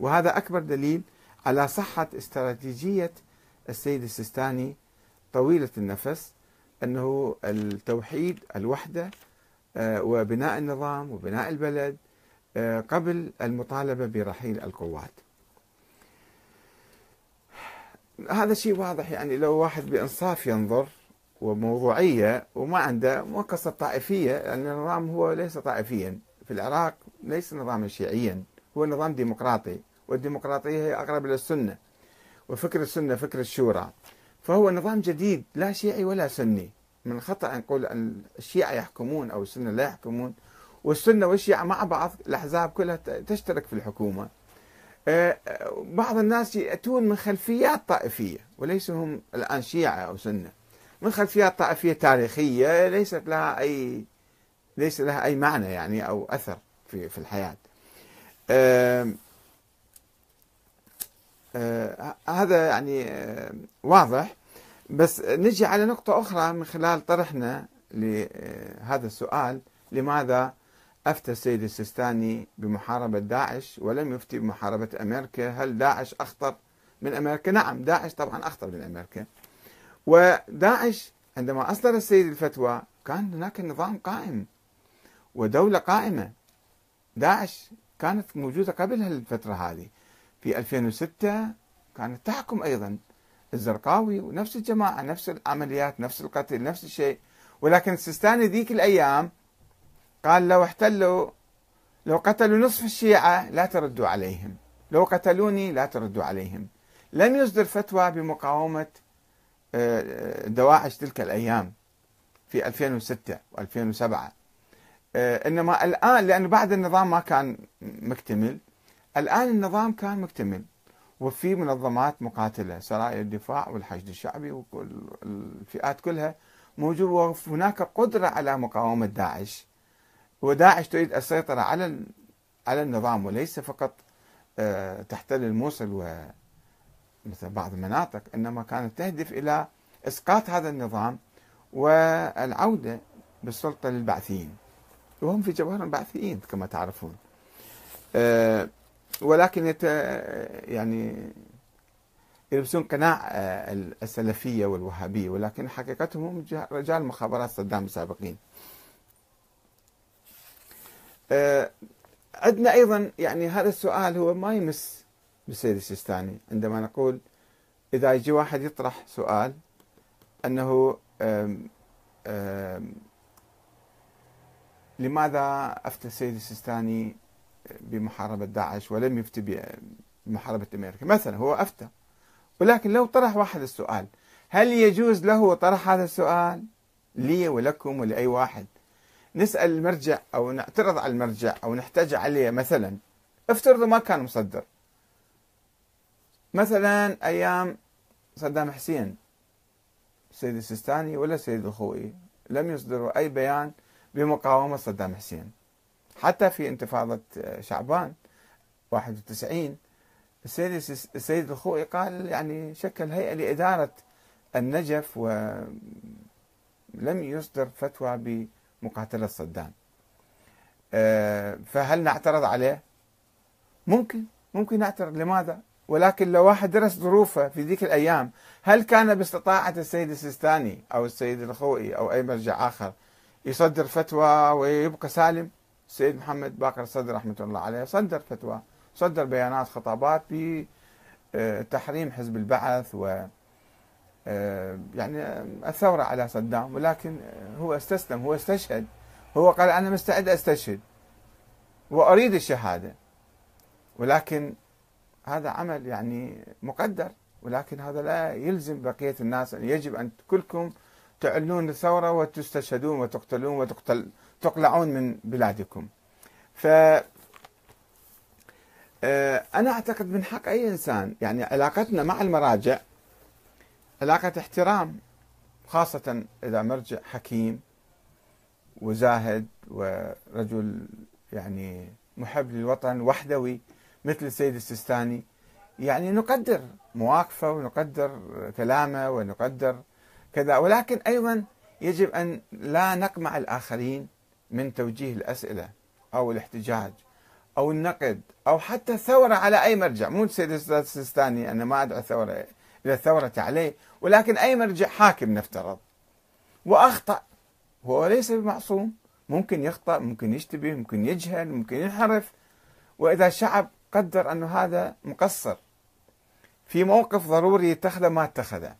وهذا أكبر دليل على صحة استراتيجية السيد السيستاني طويلة النفس أنه التوحيد الوحدة آه، وبناء النظام وبناء البلد آه، قبل المطالبة برحيل القوات. هذا شيء واضح يعني لو واحد بإنصاف ينظر وموضوعية وما عنده مو قصة طائفية لأن يعني النظام هو ليس طائفيا. في العراق ليس نظاما شيعيا. هو نظام ديمقراطي والديمقراطية هي أقرب إلى السنة وفكر السنة فكر الشورى. فهو نظام جديد لا شيعي ولا سني. من الخطأ أن نقول أن الشيعة يحكمون أو السنة لا يحكمون والسنة والشيعة مع بعض الأحزاب كلها تشترك في الحكومة. آه، بعض الناس يأتون من خلفيات طائفية وليسوا هم الآن شيعة أو سنة. من خلفيات طائفية تاريخية ليست لها أي ليس لها أي معنى يعني أو أثر في الحياة. هذا يعني آه واضح. بس نجي على نقطة أخرى من خلال طرحنا لهذا السؤال لماذا أفتى السيد السيستاني بمحاربة داعش ولم يفتي بمحاربة أمريكا؟ هل داعش أخطر من أمريكا؟ نعم داعش طبعا أخطر من أمريكا. وداعش عندما أصدر السيد الفتوى كان هناك نظام قائم ودولة قائمة. داعش كانت موجودة قبل هالفترة هذه. في 2006 كانت تحكم أيضا الزرقاوي ونفس الجماعة نفس العمليات نفس القتل نفس الشيء. ولكن السيستاني ذيك الأيام قال لو احتلوا لو قتلوا نصف الشيعة لا تردوا عليهم. لو قتلوني لا تردوا عليهم. لم يصدر فتوى بمقاومة آه، دواعش تلك الأيام في 2006 و2007 إنما الآن لأن بعد النظام ما كان مكتمل الآن النظام كان مكتمل وفي منظمات مقاتلة سرايا الدفاع والحشد الشعبي والفئات كلها موجودة وهناك قدرة على مقاومة داعش وداعش تريد السيطرة على على النظام وليس فقط آه، تحتل الموصل و مثل بعض المناطق إنما كانت تهدف إلى إسقاط هذا النظام والعودة بالسلطة للبعثيين. وهم في جوهرهم بعثيين كما تعرفون. آه، ولكن يت يعني يلبسون قناع آه، السلفية والوهابية ولكن حقيقتهم هم رجال مخابرات صدام السابقين. آه، عندنا أيضا يعني هذا السؤال هو ما يمس بالسيد السيستاني عندما نقول إذا يجي واحد يطرح سؤال آم لماذا افتى السيد السيستاني بمحاربة داعش ولم يفتي بمحاربة أمريكا؟ مثلا هو افتى ولكن لو طرح واحد السؤال هل يجوز له طرح هذا السؤال لي ولكم ولأي واحد؟ نسأل المرجع أو نعترض على المرجع أو نحتاج عليه مثلا. افترضوا ما كان مصدر. مثلا أيام صدام حسين السيد السيستاني ولا السيد الخوئي لم يصدروا أي بيان بمقاومة صدام حسين. حتى في انتفاضة شعبان 91 السيد السيد الخوئي قال يعني شكل هيئة لإدارة النجف ولم يصدر فتوى مقاتلة صدام. آه، فهل نعترض عليه؟ ممكن. ممكن نعترض. لماذا؟ ولكن لو واحد درس ظروفه في ذيك الأيام هل كان باستطاعة السيد السيستاني أو السيد الخوئي أو أي مرجع آخر يصدر فتوى ويبقى سالم. السيد محمد باقر الصدر رحمة الله عليه صدر فتوى صدر بيانات خطابات بتحريم حزب البعث و آه، يعني الثورة على صدام ولكن هو استسلم هو استشهد. هو قال أنا مستعد أستشهد وأريد الشهادة. ولكن هذا عمل يعني مقدر ولكن هذا لا يلزم بقية الناس أن يجب أن كلكم تعلنون الثورة وتستشهدون وتقتلون وتقتل تقلعون من بلادكم. ف آه، أنا أعتقد من حق أي إنسان يعني علاقتنا مع المراجع علاقة احترام خاصة إذا مرجع حكيم وزاهد ورجل يعني محب للوطن وحدوي مثل السيد السيستاني يعني نقدر مواقفه ونقدر كلامه ونقدر كذا. ولكن أيضا يجب أن لا نقمع الآخرين من توجيه الأسئلة أو الاحتجاج أو النقد أو حتى الثورة على أي مرجع. مو السيد السيستاني أنا ما أدعو الثورة إلى الثوره عليه ولكن أي مرجع حاكم نفترض. وأخطأ. هو ليس بمعصوم. ممكن يخطأ ممكن يشتبه ممكن يجهل ممكن ينحرف. وإذا الشعب قدر انه هذا مقصر في موقف ضروري اتخذه ما اتخذه.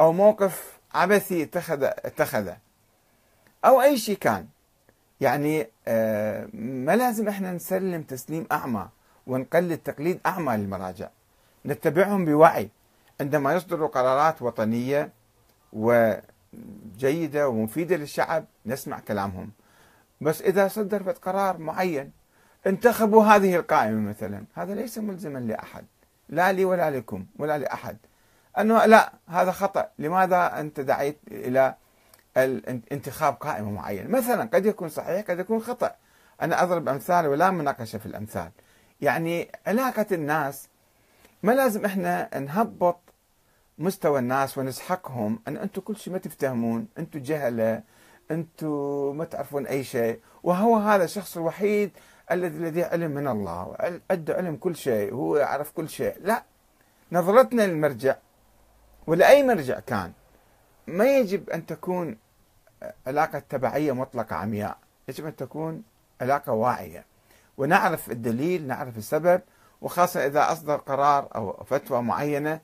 أو موقف عبثي اتخذه اتخذه. أو أي شيء كان. يعني آه، ما لازم إحنا نسلم تسليم أعمى ونقلد تقليد أعمى للمراجع. نتبعهم بوعي. عندما يصدروا قرارات وطنية وجيدة ومفيدة للشعب نسمع كلامهم. بس إذا صدرت قرار معين انتخبوا هذه القائمة مثلا. هذا ليس ملزما لأحد. لا لي ولا لكم ولا لأحد. أنه لا هذا خطأ. لماذا أنت دعيت إلى انتخاب قائمة معينة؟ مثلا قد يكون صحيح قد يكون خطأ. أنا أضرب أمثال ولا مناقشة في الأمثال. يعني علاقة الناس ما لازم إحنا نهبط مستوى الناس ونسحقهم. أن أنتم كل شيء ما تفتهمون أنتم جهلة أنتم ما تعرفون أي شيء. وهو هذا الشخص الوحيد الذي لديه علم من الله عنده علم كل شيء هو يعرف كل شيء. لا نظرتنا للمرجع ولأي مرجع كان ما يجب أن تكون علاقة تبعية مطلقة عمياء يجب أن تكون علاقة واعية. ونعرف الدليل نعرف السبب وخاصة إذا أصدر قرار أو فتوى معينة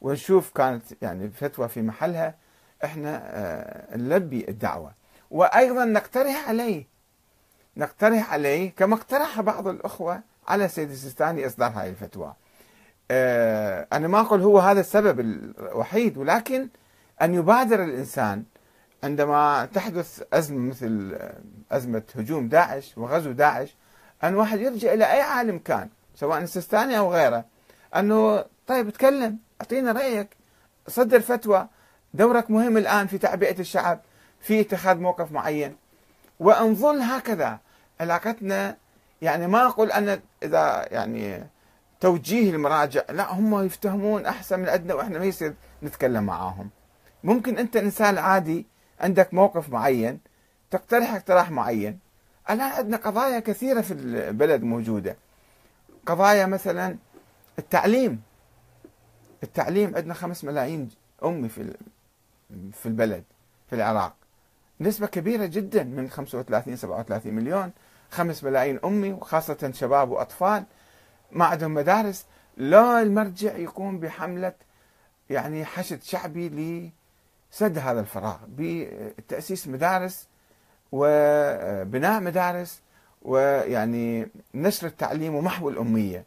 ونشوف كانت يعني فتوى في محلها إحنا آه، نلبي الدعوة. وأيضا نقترح عليه نقترح عليه كما اقترح بعض الأخوة على السيد السيستاني إصدار هذه الفتوى. أنا ما أقول هو هذا السبب الوحيد ولكن أن يبادر الإنسان عندما تحدث أزمة مثل أزمة هجوم داعش وغزو داعش أن واحد يرجع إلى أي عالم كان سواء السيستاني أو غيره أنه طيب تكلم أعطينا رأيك صدر فتوى دورك مهم الآن في تعبئة الشعب في اتخاذ موقف معين. وانظل هكذا علاقتنا يعني ما أقول أن إذا يعني توجيه المراجع. لا هم يفتهمون أحسن من عندنا وإحنا ما يصير نتكلم معاهم. ممكن أنت إنسان عادي عندك موقف معين تقترح اقتراح معين. الآن عندنا قضايا كثيرة في البلد موجودة. قضايا مثلا التعليم. التعليم عندنا خمس ملايين أمي في في البلد في العراق. نسبة كبيرة جدا من 35 37 مليون خمس ملايين أمي وخاصة شباب وأطفال. ما عندهم مدارس لا المرجع يقوم بحملة يعني حشد شعبي سد هذا الفراغ بتأسيس مدارس وبناء مدارس ويعني نشر التعليم ومحو الأمية.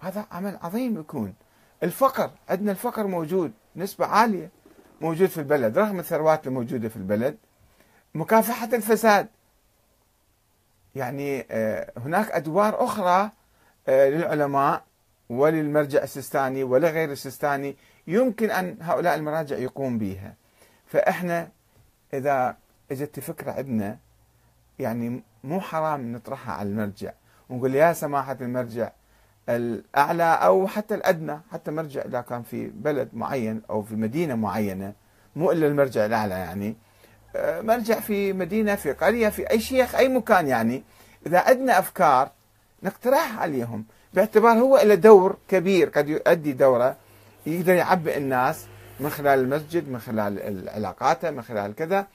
هذا عمل عظيم يكون. الفقر عندنا الفقر موجود نسبة عالية موجود في البلد رغم الثروات الموجودة في البلد. مكافحة الفساد. يعني آه، هناك أدوار أخرى للعلماء وللمرجع السيستاني ولغير السيستاني يمكن أن هؤلاء المراجع يقوم بها فإحنا إذا إجت فكرة عندنا يعني مو حرام نطرحها على المرجع ونقول يا سماحة المرجع الأعلى أو حتى الأدنى حتى مرجع إذا كان في بلد معين أو في مدينة معينة مو إلا المرجع الأعلى يعني آه، مرجع في مدينة في قرية في أي شيخ أي مكان يعني إذا عندنا أفكار نقترحها عليهم. باعتبار هو له دور كبير قد يؤدي دوره يقدر يعبئ الناس من خلال المسجد من خلال علاقاته من خلال كذا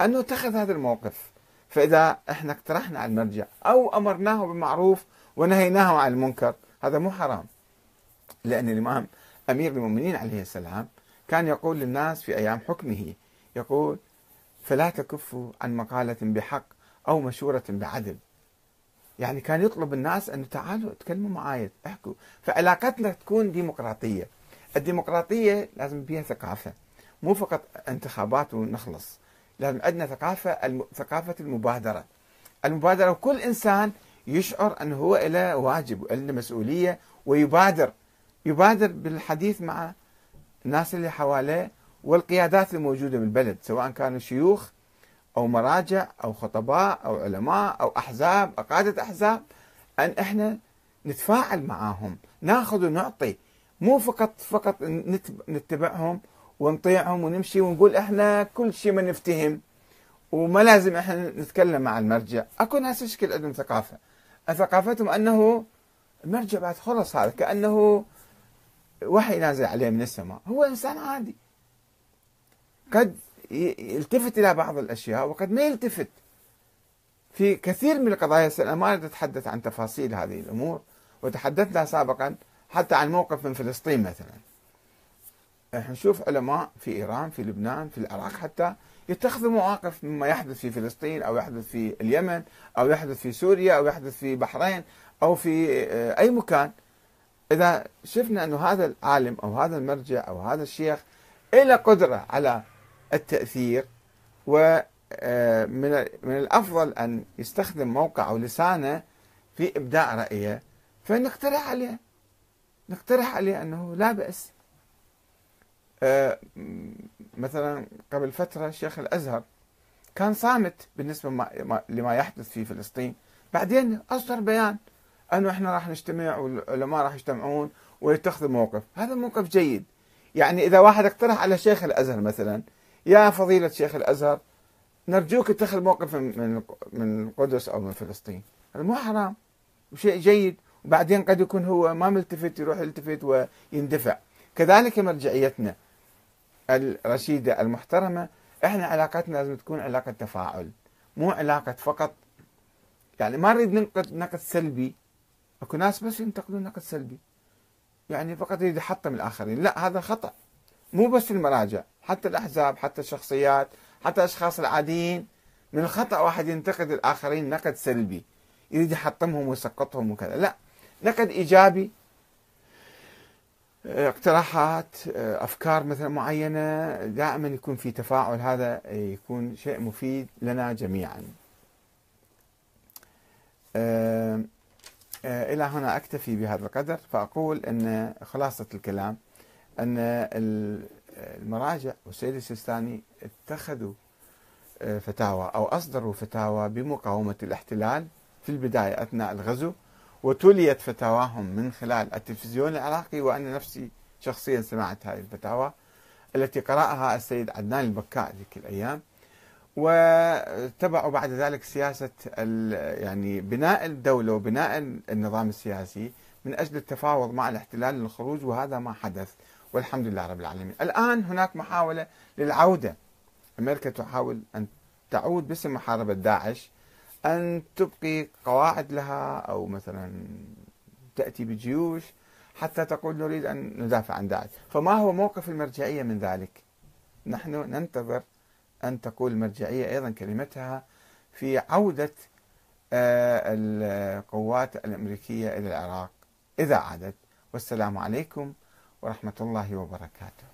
أنه اتخذ هذا الموقف. فإذا إحنا اقترحنا على المرجع أو أمرناه بالمعروف ونهيناه عن المنكر هذا مو حرام. لأن الإمام أمير المؤمنين عليه السلام كان يقول للناس في أيام حكمه يقول فلا تكفوا عن مقالة بحق أو مشورة بعدل. يعني كان يطلب الناس أن تعالوا تكلموا معاي احكوا. فعلاقتنا تكون ديمقراطية. الديمقراطية لازم فيها ثقافة مو فقط انتخابات ونخلص. لازم عندنا ثقافة ثقافة المبادرة. المبادرة وكل إنسان يشعر أنه هو له واجب وله مسؤولية ويبادر. يبادر بالحديث مع الناس اللي حواليه والقيادات الموجودة بالبلد سواء كانوا شيوخ أو مراجع أو خطباء أو علماء أو أحزاب أو قادة أحزاب أن إحنا نتفاعل معاهم ناخذ ونعطي مو فقط فقط نتبعهم ونطيعهم ونمشي ونقول إحنا كل شيء ما نفتهم وما لازم إحنا نتكلم مع المرجع. أكو ناس يشكل عندهم ثقافة. ثقافتهم أنه المرجع بعد خلص هذا كأنه وحي نازل عليه من السماء. هو إنسان عادي. قد يلتفت إلى بعض الأشياء وقد ما يلتفت في كثير من القضايا. ما أتحدث عن تفاصيل هذه الأمور وتحدثنا سابقا حتى عن موقف من فلسطين مثلا. إحنا نشوف علماء في إيران في لبنان في العراق حتى يتخذوا مواقف مما يحدث في فلسطين أو يحدث في اليمن أو يحدث في سوريا أو يحدث في بحرين أو في آه، أي مكان. إذا شفنا أنه هذا العالم أو هذا المرجع أو هذا الشيخ له قدرة على التأثير و آه، من الأفضل أن يستخدم موقع أو لسانه في ابداء رأيه فنقترح عليه نقترح عليه أنه لا بأس. آه، مثلا قبل فترة شيخ الأزهر كان صامت بالنسبة لما يحدث في فلسطين. بعدين أصدر بيان أنه إحنا راح نجتمع والعلماء راح يجتمعون ويتخذوا موقف. هذا موقف جيد. يعني إذا واحد اقترح على شيخ الأزهر مثلا يا فضيلة شيخ الأزهر نرجوك اتخذ موقف من من القدس أو من فلسطين. هذا مو حرام وشيء جيد وبعدين قد يكون هو ما ملتفت يروح يلتفت ويندفع. كذلك مرجعيتنا الرشيدة المحترمة إحنا علاقتنا لازم تكون علاقة تفاعل مو علاقة فقط. يعني ما نريد ننقد نقد سلبي أكو ناس بس ينتقدون نقد سلبي. يعني فقط يريد يحطم الآخرين. لا هذا خطأ. مو بس المراجع. حتى الأحزاب حتى الشخصيات حتى الأشخاص العاديين. من الخطأ واحد ينتقد الآخرين نقد سلبي. يريد يحطمهم ويسقطهم وكذا. لا نقد إيجابي اقتراحات أفكار مثلا معينة. دائما يكون في تفاعل هذا يكون شيء مفيد لنا جميعا. آه، آه، إلى هنا أكتفي بهذا القدر. فأقول إن خلاصة الكلام إن المراجع والسيد السيستاني اتخذوا آه، فتاوى أو أصدروا فتاوى بمقاومة الاحتلال في البداية أثناء الغزو وتليت فتاواهم من خلال التلفزيون العراقي وأنا نفسي شخصيا سمعت هذه الفتاوى التي قرأها السيد عدنان البكاء ذيك الأيام. واتبعوا بعد ذلك سياسة يعني بناء الدولة وبناء النظام السياسي من أجل التفاوض مع الاحتلال للخروج وهذا ما حدث. والحمد لله رب العالمين. الآن هناك محاولة للعودة. أمريكا تحاول أن تعود باسم محاربة داعش أن تبقي قواعد لها أو مثلا تأتي بجيوش حتى تقول نريد أن ندافع عن داعش. فما هو موقف المرجعية من ذلك؟ نحن ننتظر أن تقول المرجعية أيضا كلمتها في عودة آه، القوات الأمريكية إلى العراق. إذا عادت والسلام عليكم ورحمة الله وبركاته.